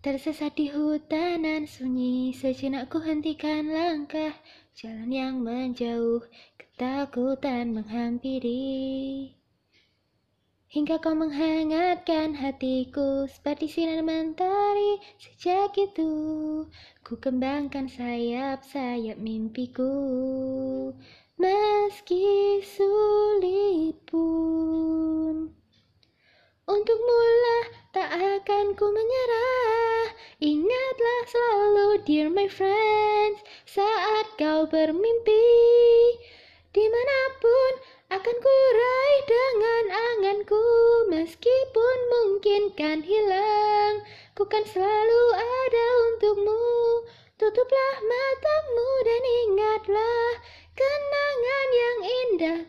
Tersesat di hutanan sunyi, sejenak ku hentikan langkah. Jalan yang menjauh, ketakutan menghampiri. Hingga kau menghangatkan hatiku Seperti sinar mentari Sejak itu. Ku kembangkan sayap-sayap mimpiku. Meski sulit pun Untuk mula tak akan ku menyerah dear my friends Saat kau bermimpi Di mana pun akan ku raih dengan anganku Meskipun mungkin kan hilang Ku kan selalu ada untukmu. Tutuplah matamu dan ingatlah Kenangan yang indah